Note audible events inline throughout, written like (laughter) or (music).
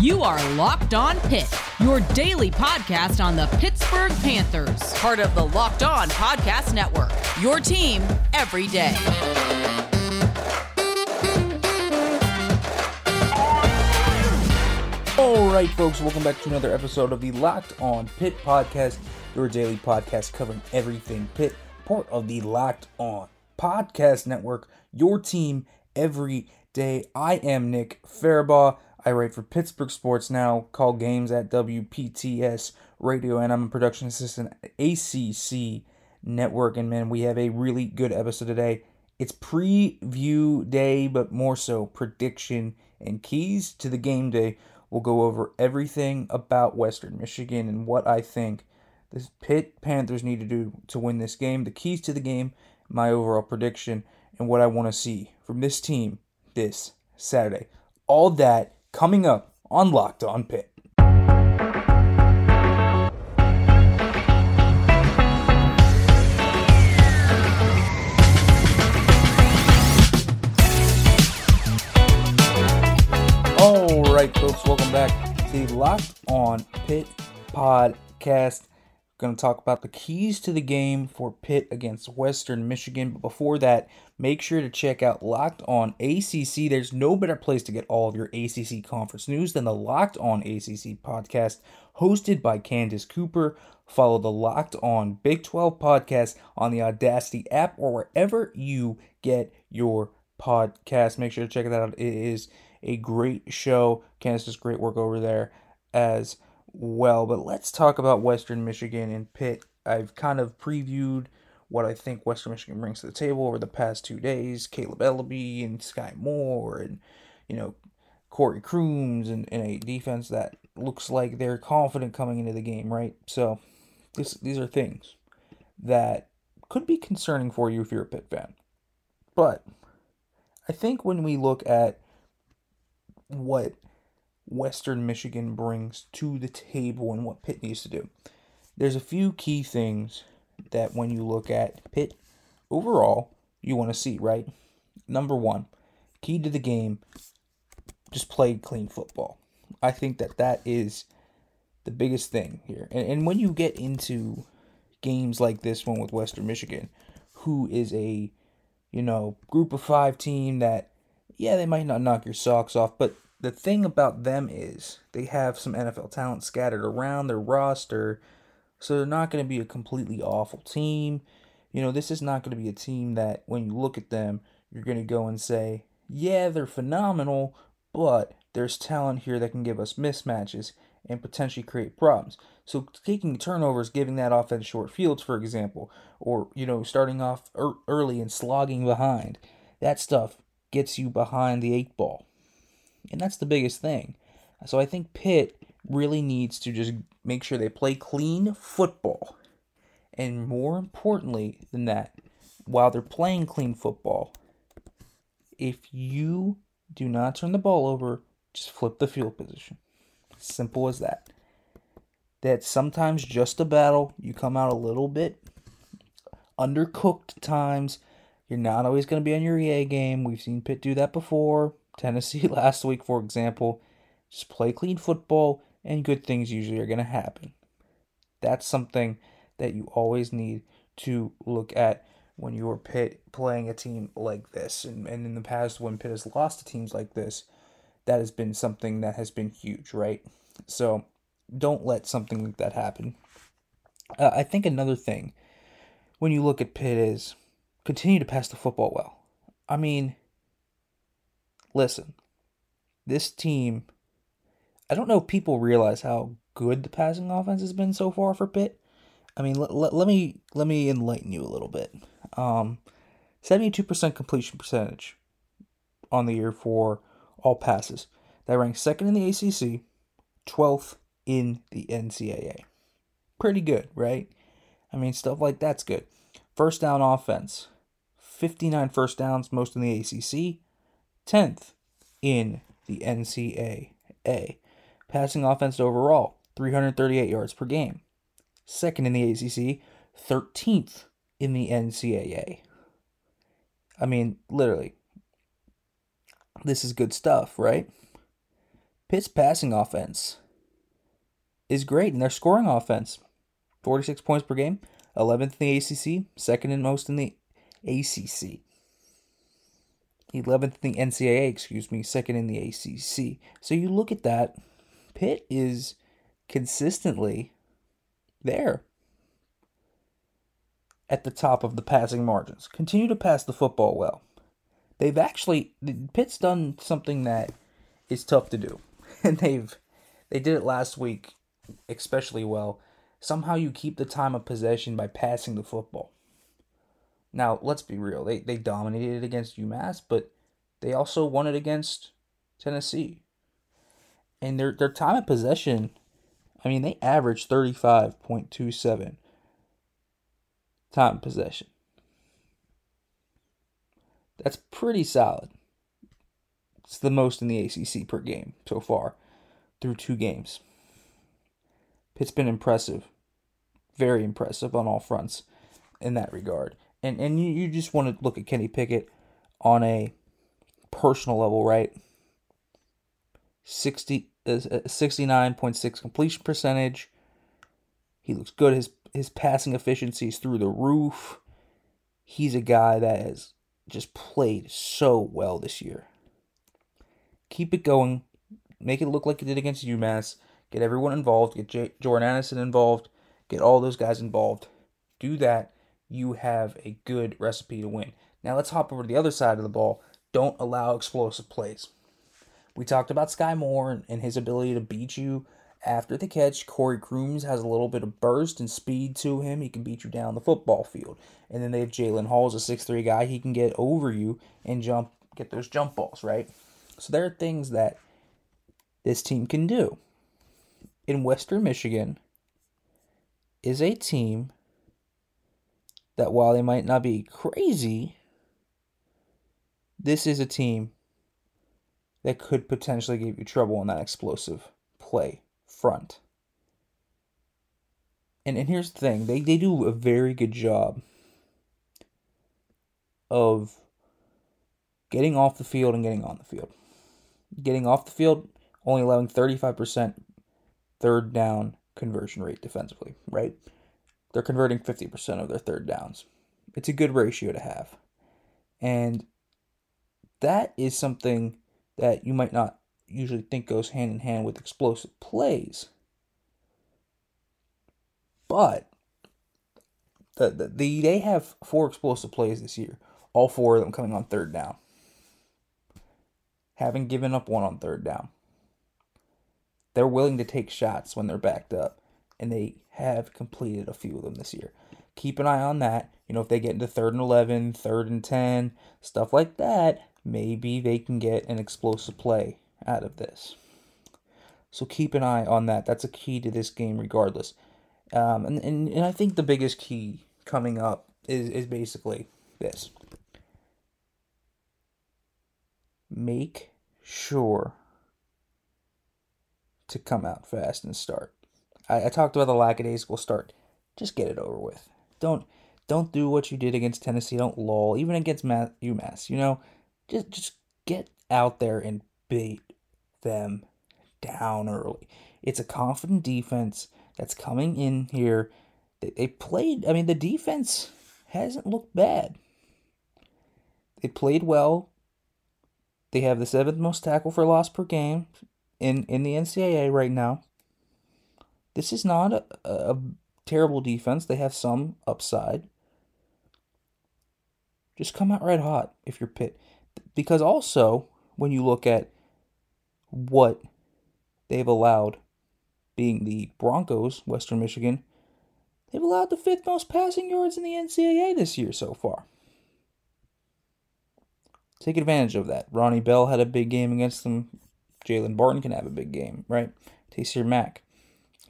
You are Locked On Pitt, your daily podcast on the Pittsburgh Panthers, part of the Locked On Podcast Network. Your team every day. All right, folks, welcome back to another episode of the Locked On Pitt podcast, your daily podcast covering everything Pitt, part of the Locked On Podcast Network, your team every day. I am Nick Farabaugh. I write for Pittsburgh Sports Now, call games at WPTS Radio, and I'm a production assistant at ACC Network. And man, we have a really good episode today. It's preview day, but more so prediction and keys to the game day. We'll go over everything about Western Michigan and what I think the Pitt Panthers need to do to win this game, the keys to the game, my overall prediction, and what I want to see from this team this Saturday. All that coming up on Locked On Pitt. All right, folks, welcome back to the Locked On Pitt podcast. Going to talk about the keys to the game for Pitt against Western Michigan. But before that, make sure to check out Locked On ACC. There's no better place to get all of your ACC conference news than the Locked On ACC podcast, hosted by Candace Cooper. Follow the Locked On Big 12 podcast on the Audacy app or wherever you get your podcast. Make sure to check that out. It is a great show. Candace does great work over there as well. But let's talk about Western Michigan and Pitt. I've kind of previewed what I think Western Michigan brings to the table over the past two days. Kaleb Eleby and Skyy Moore and, you know, Corey Crooms and, and a defense that looks like they're confident coming into the game, right? So this, these are things that could be concerning for you if you're a Pitt fan. But I think when we look at what Western Michigan brings to the table and what Pitt needs to do. There's a few key things that when you look at Pitt overall, you want to see, right? Number one, key to the game, just play clean football. I think that that is the biggest thing here. And, and when you get into games like this one with Western Michigan, who is a, you know, group of five team that, yeah, they might not knock your socks off, but the thing about them is they have some NFL talent scattered around their roster, so they're not going to be a completely awful team. You know, this is not going to be a team that when you look at them, you're going to go and say, yeah, they're phenomenal, but there's talent here that can give us mismatches and potentially create problems. So taking turnovers, giving that offense short fields, for example, or you know starting off early and slogging behind, that stuff gets you behind the eight ball. And that's the biggest thing. So I think Pitt really needs to just make sure they play clean football. And more importantly than that, while they're playing clean football, if you do not turn the ball over, just flip the field position. Simple as that. That's sometimes just a battle. You come out a little bit undercooked times. You're not always going to be on your EA game. We've seen Pitt do that before. Tennessee (laughs) last week, for example. Just play clean football, and good things usually are going to happen. That's something that you always need to look at when you're Pitt playing a team like this. And, and in the past, when Pitt has lost to teams like this, that has been something that has been huge, right? So don't let something like that happen. Uh, I think another thing when you look at Pitt is continue to pass the football well. I mean, listen, this team, I don't know if people realize how good the passing offense has been so far for Pitt. I mean, let, let, me let me enlighten you a little bit. Um, 72% completion percentage on the year for all passes. That ranks second in the ACC, 12th in the NCAA. Pretty good, right? I mean, stuff like that's good. First down offense, 59 first downs, most in the ACC, 10th in the NCAA. Passing offense overall, 338 yards per game. Second in the ACC, 13th in the NCAA. I mean, literally, this is good stuff, right? Pitt's passing offense is great, and their scoring offense 46 points per game, 11th in the ACC, second in most in the ACC. 11th in the NCAA, excuse me, second in the ACC. So you look at that, Pitt is consistently there at the top of the passing margins. Continue to pass the football well. They've actually Pitt's done something that is tough to do. (laughs) And they've they did it last week especially well. Somehow you keep the time of possession by passing the football. Now, let's be real. They they dominated against UMass, but they also won it against Tennessee. And their their time of possession, I mean, they averaged 35.27 time of possession. That's pretty solid. It's the most in the ACC per game so far through two games. Pitt's been impressive, very impressive on all fronts in that regard. And and you, you just want to look at Kenny Pickett on a personal level, right? 60 uh, 69.6 completion percentage. He looks good. His his passing efficiency is through the roof. He's a guy that has just played so well this year. Keep it going. Make it look like you did against UMass. Get everyone involved. Get J- Jordan Addison involved. Get all those guys involved. Do that. You have a good recipe to win. Now let's hop over to the other side of the ball. Don't allow explosive plays. We talked about Skyy Moore and his ability to beat you after the catch. Corey Crooms has a little bit of burst and speed to him. He can beat you down the football field. And then they have Jaylen Hall as a 6'3 guy. He can get over you and jump, get those jump balls, right? So there are things that this team can do. In Western Michigan is a team that while they might not be crazy, this is a team that could potentially give you trouble on that explosive play front. And and here's the thing, they, they do a very good job of getting off the field and getting on the field. Getting off the field, only allowing 35% third down conversion rate defensively, right? They're converting 50% of their third downs. It's a good ratio to have. And that is something that you might not usually think goes hand in hand with explosive plays. But the, the, the they have four explosive plays this year, all four of them coming on third down. Having given up one on third down. They're willing to take shots when they're backed up, and they have completed a few of them this year. Keep an eye on that. You know, if they get into third and 11, third and 10, stuff like that, maybe they can get an explosive play out of this. So keep an eye on that. That's a key to this game, regardless. Um, and, and, and I think the biggest key coming up is, is basically this make sure to come out fast and start. I, I talked about the lackadaisical start. Just get it over with. Don't don't do what you did against Tennessee. Don't lull, even against UMass. You know, just just get out there and beat them down early. It's a confident defense that's coming in here. They, they played. I mean, the defense hasn't looked bad. They played well. They have the seventh most tackle for loss per game in in the NCAA right now. This is not a, a terrible defense. They have some upside. Just come out red hot if you're Pitt. Because also, when you look at what they've allowed, being the Broncos, Western Michigan, they've allowed the fifth most passing yards in the NCAA this year so far. Take advantage of that. Ronnie Bell had a big game against them. Jaylon Barden can have a big game, right? Taysir Mack,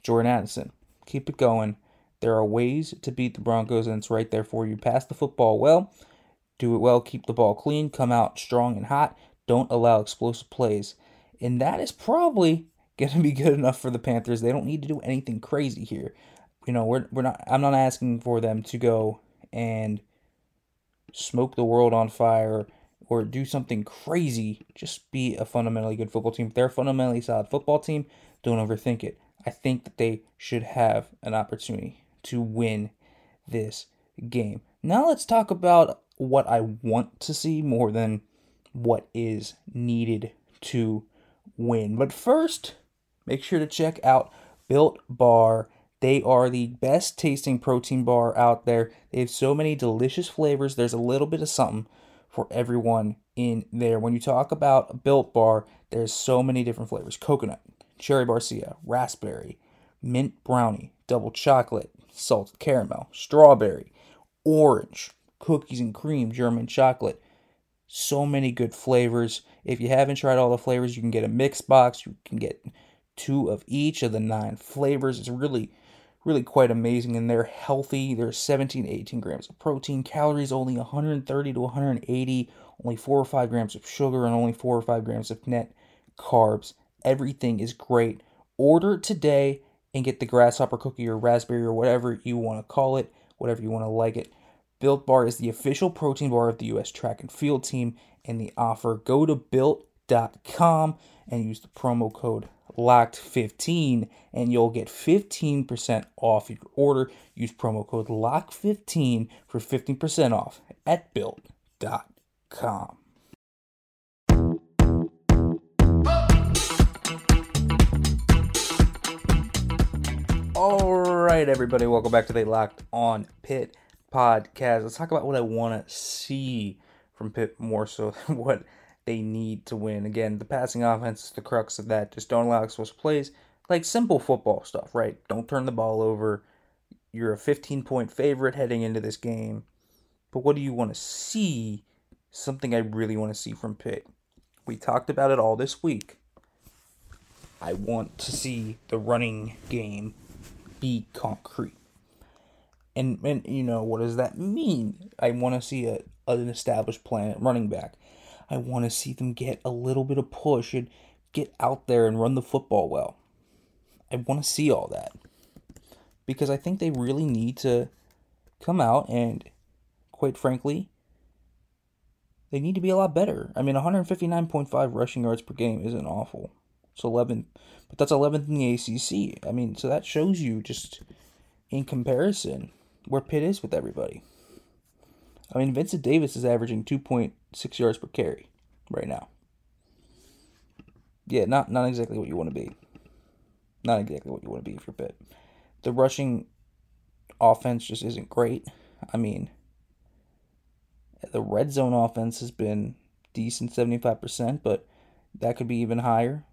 Jordan Addison. Keep it going. There are ways to beat the Broncos, and it's right there for you. Pass the football well, do it well, keep the ball clean, come out strong and hot. Don't allow explosive plays. And that is probably going to be good enough for the Panthers. They don't need to do anything crazy here. You know, we're, we're not I'm not asking for them to go and smoke the world on fire or do something crazy. Just be a fundamentally good football team. They're a fundamentally solid football team, don't overthink it. I think that they should have an opportunity to win this game. Now let's talk about what I want to see more than what is needed to win. But first, make sure to check out Built Bar. They are the best tasting protein bar out there. They have so many delicious flavors. There's a little bit of something for everyone in there. When you talk about Built Bar, there's so many different flavors coconut, cherry barcia, raspberry, mint brownie, double chocolate, salted caramel, strawberry, orange, cookies and cream, German chocolate. So many good flavors. If you haven't tried all the flavors, you can get a mix box. You can get two of each of the nine flavors. It's really, really quite amazing. And they're healthy. They're 17 18 grams of protein, calories only 130 to 180, only four or five grams of sugar, and only four or five grams of net carbs. Everything is great. Order today and get the grasshopper cookie or raspberry or whatever you want to call it, whatever you want to like it. Built Bar is the official protein bar of the U.S. track and field team, and the offer go to built.com and use the promo code LOCKED15 and you'll get 15% off your order. Use promo code LOCK15 for 15% off at built.com. All right, everybody, welcome back to the Locked On Pitt podcast. Let's talk about what I want to see from Pitt more so (laughs) than what they need to win. Again, the passing offense is the crux of that. Just don't allow explosive plays, like simple football stuff, right? Don't turn the ball over. You're a 15 point favorite heading into this game. But what do you want to see? Something I really want to see from Pitt. We talked about it all this week. I want to see the running game be concrete. And and you know what does that mean? I want to see a an established plan at running back. I want to see them get a little bit of push and get out there and run the football well. I want to see all that because I think they really need to come out and, quite frankly, they need to be a lot better. I mean, 159.5 rushing yards per game isn't awful. It's 11th, but that's 11th in the ACC. I mean, so that shows you just in comparison where Pitt is with everybody. I mean, Vincent Davis is averaging 2.6 yards per carry right now. Yeah, not not exactly what you want to be. Not exactly what you want to be if you're Pitt. The rushing offense just isn't great. I mean, the red zone offense has been decent, 75%, but that could be even higher.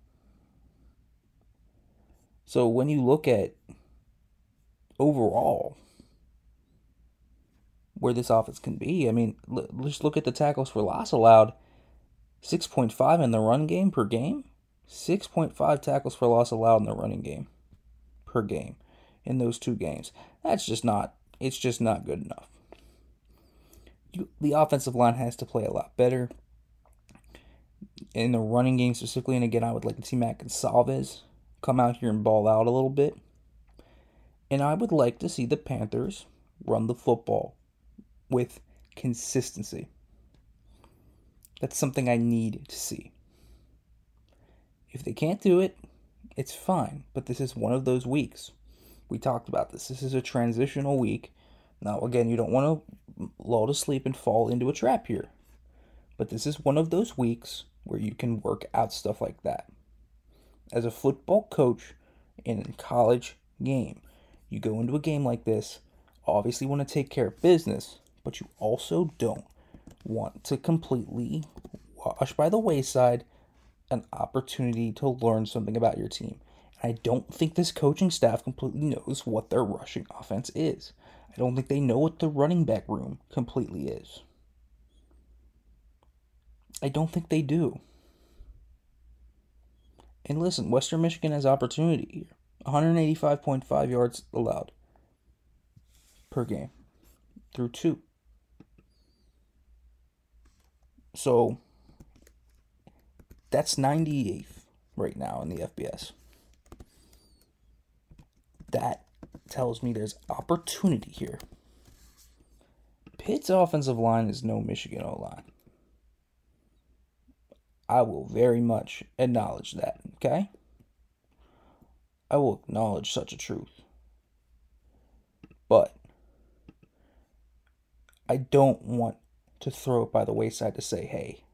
So when you look at overall where this offense can be, I mean, let's look at the tackles for loss allowed 6.5 in the run game per game. 6.5 tackles for loss allowed in the running game per game in those two games. That's just not it's just not good enough. You, the offensive line has to play a lot better. In the running game specifically, and again, I would like to see Matt Goncalves come out here and ball out a little bit. And I would like to see the Panthers run the football with consistency. That's something I need to see. If they can't do it, it's fine, but this is one of those weeks. We talked about this. This is a transitional week. Now, again, you don't want to lull to sleep and fall into a trap here. But this is one of those weeks where you can work out stuff like that. As a football coach in a college game, you go into a game like this, obviously want to take care of business, but you also don't want to completely wash by the wayside an opportunity to learn something about your team. And I don't think this coaching staff completely knows what their rushing offense is. I don't think they know what the running back room completely is. I don't think they do. And listen, Western Michigan has opportunity here. 185.5 yards allowed per game through two. So that's 98th right now in the FBS. That tells me there's opportunity here. Pitt's offensive line is no Michigan O line. I will very much acknowledge that, okay? I will acknowledge such a truth. But I don't want to throw it by the wayside to say, hey,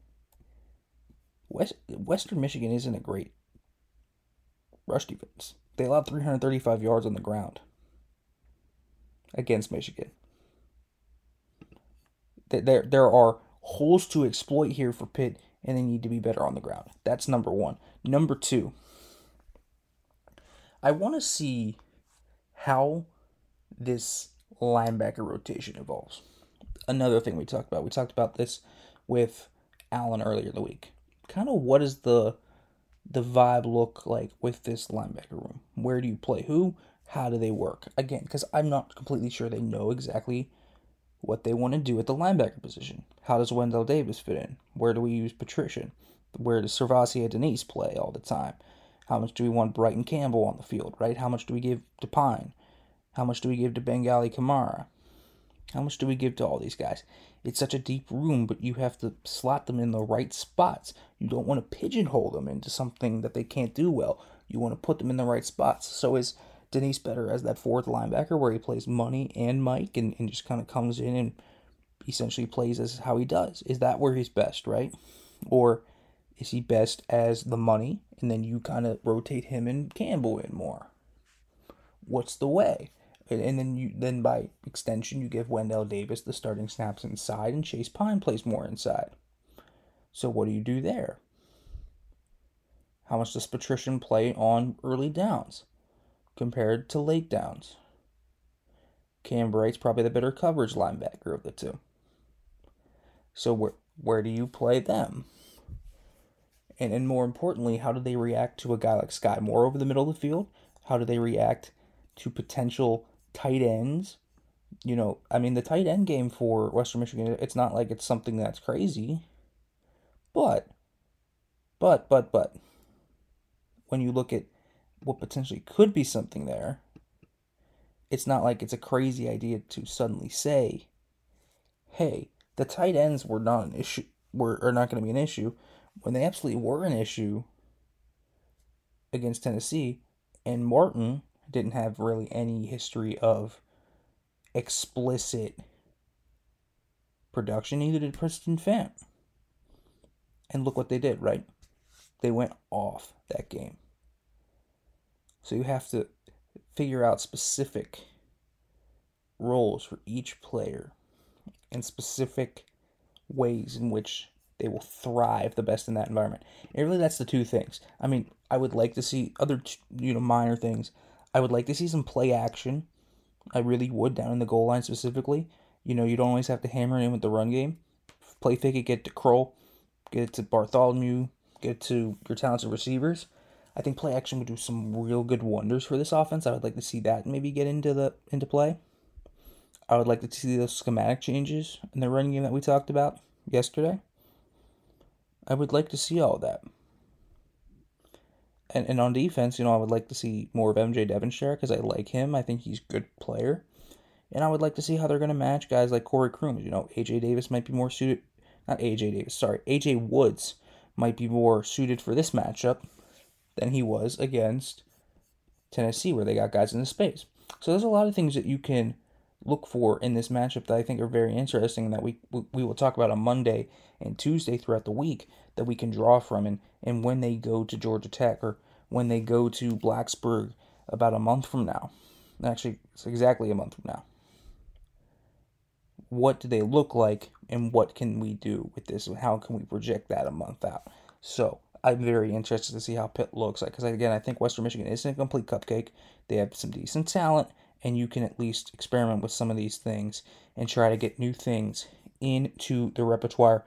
West, Western Michigan isn't a great rush defense. They allowed 335 yards on the ground against Michigan. There, there are holes to exploit here for Pitt, and they need to be better on the ground. That's number one. Number two, I want to see how this linebacker rotation evolves. Another thing we talked about. We talked about this with Allen earlier in the week. Kind of what does the the vibe look like with this linebacker room? Where do you play who? How do they work? Again, because I'm not completely sure they know exactly what they want to do at the linebacker position. How does Wendel Davis fit in? Where do we use Petrishen? Where does SirVocea Dennis play all the time? How much do we want Brighton Campbell on the field, right? How much do we give to Pine? How much do we give to Bangally Kamara? How much do we give to all these guys? It's such a deep room, but you have to slot them in the right spots. You don't want to pigeonhole them into something that they can't do well. You want to put them in the right spots. So is Dennis better as that fourth linebacker where he plays money and Mike and, and just kind of comes in and essentially plays as how he does? Is that where he's best, right? Or is he best as the money and then you kind of rotate him and Campbell in more? What's the way? And then you then by extension you give Wendel Davis the starting snaps inside and Chase Pine plays more inside. So what do you do there? How much does Petrishen play on early downs compared to late downs? Cam Bright's probably the better coverage linebacker of the two. So where where do you play them? And and more importantly, how do they react to a guy like Skyy Moore over the middle of the field? How do they react to potential tight ends. You know, I mean, the tight end game for Western Michigan, it's not like it's something that's crazy. But, but, but, but, when you look at what potentially could be something there, it's not like it's a crazy idea to suddenly say, hey, the tight ends were not an issue, were are not going to be an issue when they absolutely were an issue against Tennessee, and Martin didn't have really any history of explicit production, neither did Princeton Fant. And look what they did, right? They went off that game. So you have to figure out specific roles for each player and specific ways in which they will thrive the best in that environment. And really, that's the two things. I mean, I would like to see other, you know, minor things I would like to see some play action. I really would down in the goal line specifically. You know, you don't always have to hammer in with the run game. Play fake it, get to Krull, get it to Bartholomew, get it to your talented receivers. I think play action would do some real good wonders for this offense. I would like to see that maybe get into the into play. I would like to see those schematic changes in the running game that we talked about yesterday. I would like to see all that and, and on defense, you know, I would like to see more of MJ Devonshire because I like him. I think he's a good player. And I would like to see how they're going to match guys like Corey Crooms. You know, AJ Davis might be more suited. Not AJ Davis, sorry. AJ Woods might be more suited for this matchup than he was against Tennessee, where they got guys in the space. So there's a lot of things that you can look for in this matchup that I think are very interesting and that we we will talk about on Monday and Tuesday throughout the week that we can draw from and, and when they go to Georgia Tech or when they go to Blacksburg about a month from now. Actually, it's exactly a month from now. What do they look like and what can we do with this and how can we project that a month out? So, I'm very interested to see how Pitt looks like because again, I think Western Michigan isn't a complete cupcake. They have some decent talent and you can at least experiment with some of these things and try to get new things into the repertoire.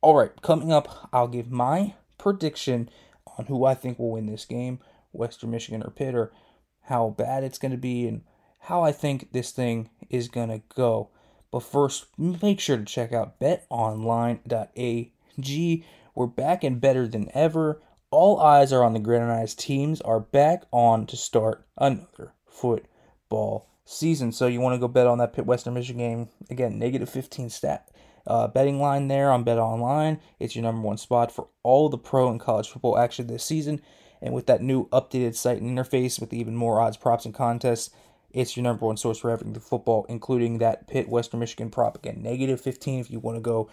All right, coming up, I'll give my prediction on who I think will win this game, Western Michigan or Pitt, or how bad it's going to be, and how I think this thing is going to go. But first, make sure to check out betonline.ag. We're back and better than ever. All eyes are on the Granite teams are back on to start another football season. So you want to go bet on that Pitt Western Michigan game again, negative 15 stat uh, betting line there on Bet Online. It's your number one spot for all the pro and college football action this season. And with that new updated site and interface with even more odds, props, and contests, it's your number one source for everything football, including that Pitt Western Michigan prop. Again, negative 15 if you want to go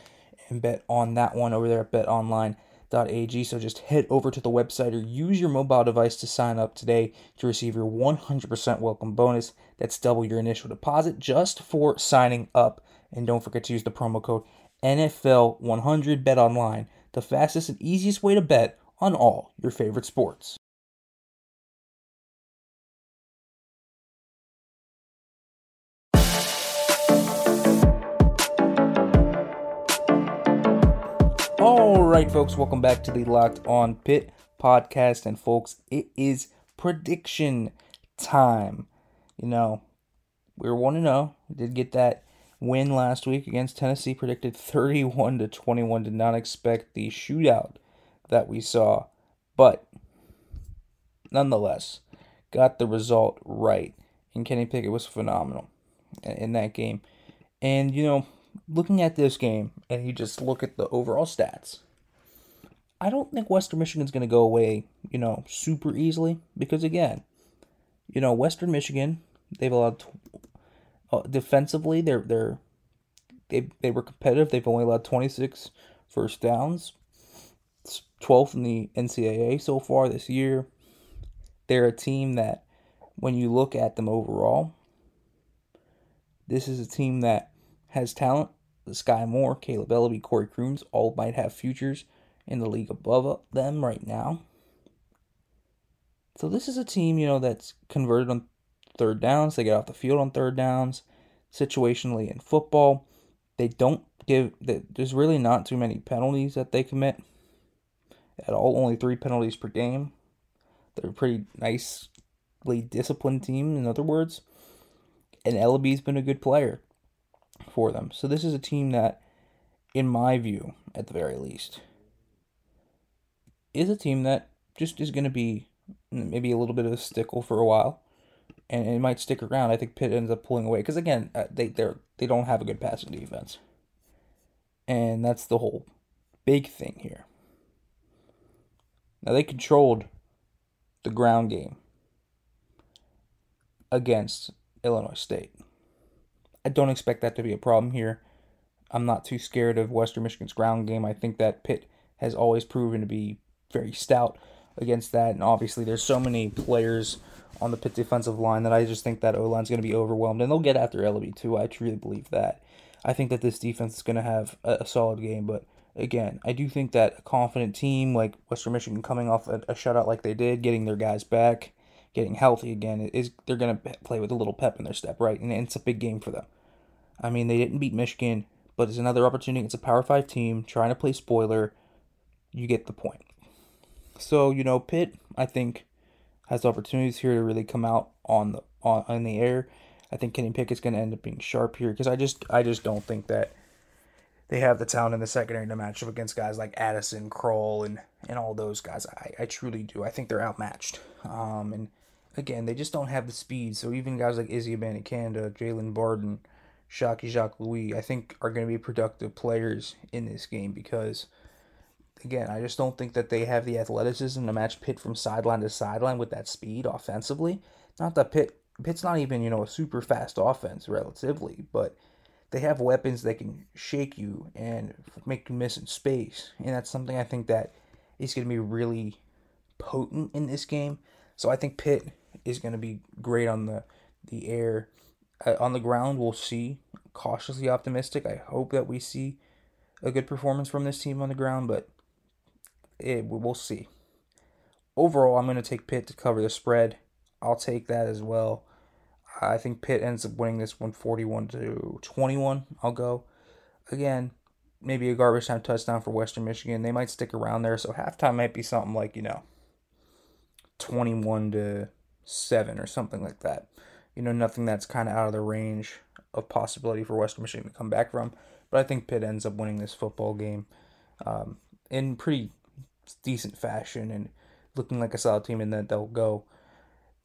and bet on that one over there at betonline.ag. So just head over to the website or use your mobile device to sign up today to receive your 100% welcome bonus. That's double your initial deposit just for signing up. And don't forget to use the promo code NFL100 Bet Online, the fastest and easiest way to bet on all your favorite sports. Right, folks, welcome back to the Locked On Pitt podcast. And, folks, it is prediction time. You know, we were 1 0. We did get that win last week against Tennessee, predicted 31 to 21. Did not expect the shootout that we saw, but nonetheless, got the result right. And Kenny Pickett was phenomenal in that game. And, you know, looking at this game and you just look at the overall stats, I don't think Western Michigan's going to go away, you know, super easily because, again, you know, Western Michigan, they've allowed uh, defensively, they're they're they they were competitive. They've only allowed 26 first downs, 12th in the NCAA so far this year. They're a team that, when you look at them overall, this is a team that has talent. The Skyy Moore, Kaleb Eleby, Corey Crooms all might have futures in the league above them right now. So this is a team, you know, that's converted on third downs. They get off the field on third downs. Situationally in football, they don't give. There's really not too many penalties that they commit at all. Only three penalties per game. They're a pretty nicely disciplined team, in other words. And Eleby's been a good player for them. So this is a team that, in my view, at the very least, is a team that just is going to be maybe a little bit of a stickle for a while and it might stick around. I think Pitt ends up pulling away because again, uh, they they they don't have a good passing defense, and that's the whole big thing here. Now they controlled the ground game against Illinois State. I don't expect that to be a problem here. I'm not too scared of Western Michigan's ground game. I think that Pitt has always proven to be very stout against that, and obviously there's so many players on the Pitt defensive line that I just think that O line's going to be overwhelmed, and they'll get after Eleby too. I truly believe that. I think that this defense is going to have a, a, solid game, but again, I do think that a confident team like Western Michigan coming off a, a shutout like they did, getting their guys back, getting healthy again, is they're going to play with a little pep in their step, right? And it's a big game for them. I mean, they didn't beat Michigan, but it's another opportunity. It's a Power Five team trying to play spoiler. You get the point. So you know, Pitt, I think has opportunities here to really come out on the on, on the air. I think Kenny Pickett's going to end up being sharp here because I just I just don't think that they have the talent in the secondary to match up against guys like Addison, Krull, and and all those guys. I, I truly do. I think they're outmatched. Um, and again, they just don't have the speed. So even guys like Izzy Abanikanda, Jaylon Barden, Shocky Jacques-Louis, I think are going to be productive players in this game because – again, I just don't think that they have the athleticism to match Pitt from sideline to sideline with that speed offensively. Not that Pitt Pitt's not even, you know, a super fast offense relatively, but they have weapons that can shake you and make you miss in space. And that's something I think that is going to be really potent in this game. So I think Pitt is going to be great on the the air. Uh, on the ground, we'll see. Cautiously optimistic. I hope that we see a good performance from this team on the ground, but it, we'll see. Overall, I'm going to take Pitt to cover the spread. I'll take that as well. I think Pitt ends up winning this one, forty-one to 21. I'll go. Again, maybe a garbage time touchdown for Western Michigan. They might stick around there, so halftime might be something like, you know, 21 to 7 or something like that. You know, nothing that's kind of out of the range of possibility for Western Michigan to come back from. But I think Pitt ends up winning this football game um, in pretty decent fashion and looking like a solid team, and then they'll go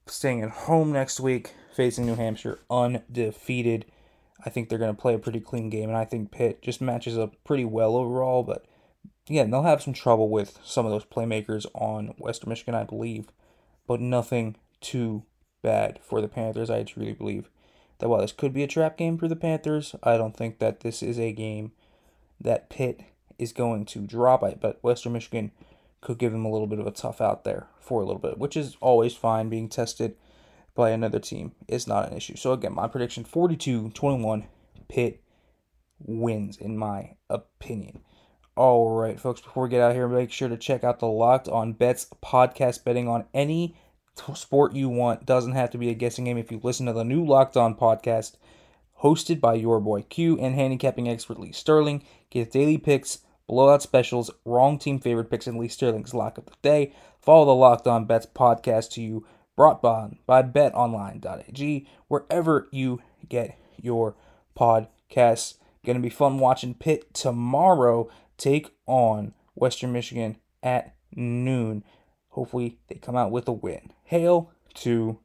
staying at home next week, facing New Hampshire undefeated. I think they're going to play a pretty clean game, and I think Pitt just matches up pretty well overall. But yeah, they'll have some trouble with some of those playmakers on Western Michigan, I believe, but nothing too bad for the Panthers. I truly believe that while this could be a trap game for the Panthers, I don't think that this is a game that Pitt is going to drop it. But Western Michigan could give them a little bit of a tough out there for a little bit, which is always fine. Being tested by another team is not an issue. So again, my prediction 42-21 Pitt wins in my opinion. All right, folks, before we get out here, make sure to check out the Locked on Bets podcast betting on any sport you want. Doesn't have to be a guessing game if you listen to the new Locked On podcast hosted by your boy Q and handicapping expert Lee Sterling. Get daily picks, blowout specials, wrong team favorite picks, and Lee Sterling's lock of the day. Follow the Locked On Bets podcast to you, brought on by betonline.ag, wherever you get your podcasts. Going to be fun watching Pitt tomorrow take on Western Michigan at noon. Hopefully, they come out with a win. Hail to